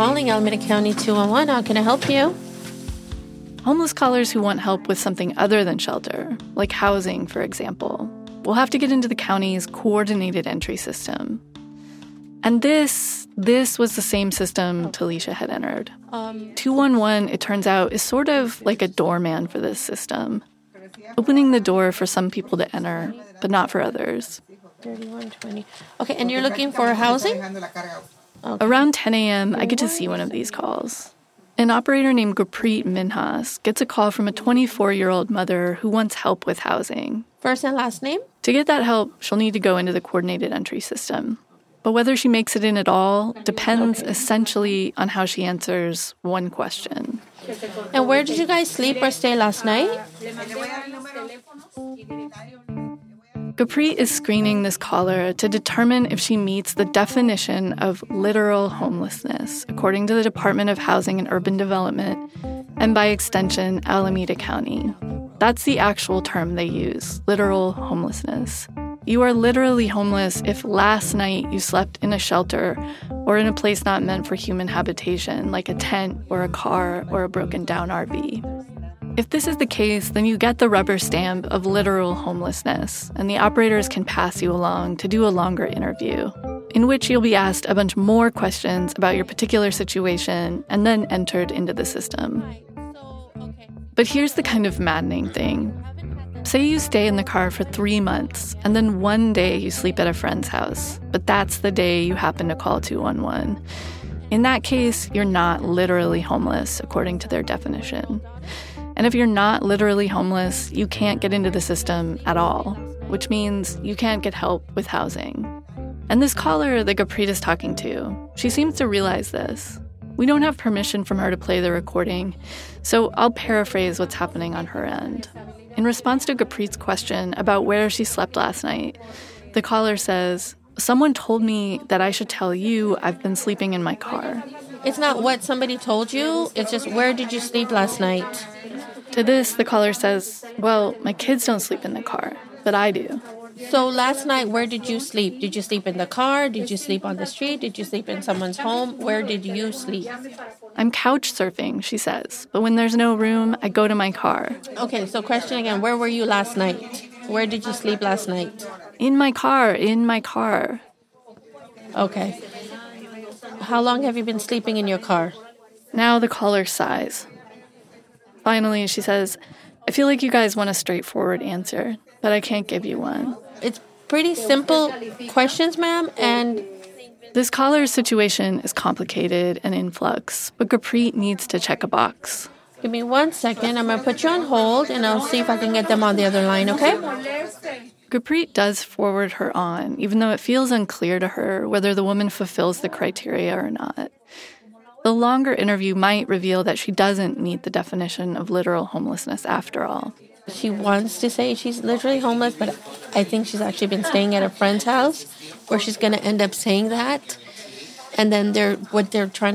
calling Alameda County 211. How can I help you? Homeless callers who want help with something other than shelter, like housing, for example, will have to get into the county's coordinated entry system. And this, this was the same system Talisha had entered. Um, 211, it turns out, is sort of like a doorman for this system, opening the door for some people to enter, but not for others. 3120. Okay, and you're looking for housing? Okay. Around 10 a.m., I get to see one of these calls. An operator named Gurpreet Minhas gets a call from a 24 year old mother who wants help with housing. First and last name? To get that help, she'll need to go into the coordinated entry system. But whether she makes it in at all depends okay. essentially on how she answers one question. And where did you guys sleep or stay last night? Gurpreet is screening this caller to determine if she meets the definition of literal homelessness, according to the Department of Housing and Urban Development, and by extension, Alameda County. That's the actual term they use literal homelessness. You are literally homeless if last night you slept in a shelter or in a place not meant for human habitation, like a tent or a car or a broken down RV. If this is the case, then you get the rubber stamp of literal homelessness, and the operators can pass you along to do a longer interview, in which you'll be asked a bunch more questions about your particular situation and then entered into the system. But here's the kind of maddening thing. Say you stay in the car for three months, and then one day you sleep at a friend's house, but that's the day you happen to call 211. In that case, you're not literally homeless, according to their definition. And if you're not literally homeless, you can't get into the system at all, which means you can't get help with housing. And this caller that Gurpreet is talking to, she seems to realize this. We don't have permission from her to play the recording, so I'll paraphrase what's happening on her end. In response to Gurpreet's question about where she slept last night, the caller says, Someone told me that I should tell you I've been sleeping in my car. It's not what somebody told you, it's just where did you sleep last night? To this, the caller says, Well, my kids don't sleep in the car, but I do. So last night, where did you sleep? Did you sleep in the car? Did you sleep on the street? Did you sleep in someone's home? Where did you sleep? I'm couch surfing, she says, but when there's no room, I go to my car. Okay, so question again where were you last night? Where did you sleep last night? In my car, in my car. Okay. How long have you been sleeping in your car? Now the caller sighs. Finally, she says, I feel like you guys want a straightforward answer, but I can't give you one. It's pretty simple questions, ma'am, and this caller's situation is complicated and in flux, but Gurpreet needs to check a box. Give me one second. I'm going to put you on hold and I'll see if I can get them on the other line, okay? Gurpreet does forward her on, even though it feels unclear to her whether the woman fulfills the criteria or not. The longer interview might reveal that she doesn't meet the definition of literal homelessness after all. She wants to say she's literally homeless, but I think she's actually been staying at a friend's house where she's going to end up saying that. And then they're what they're trying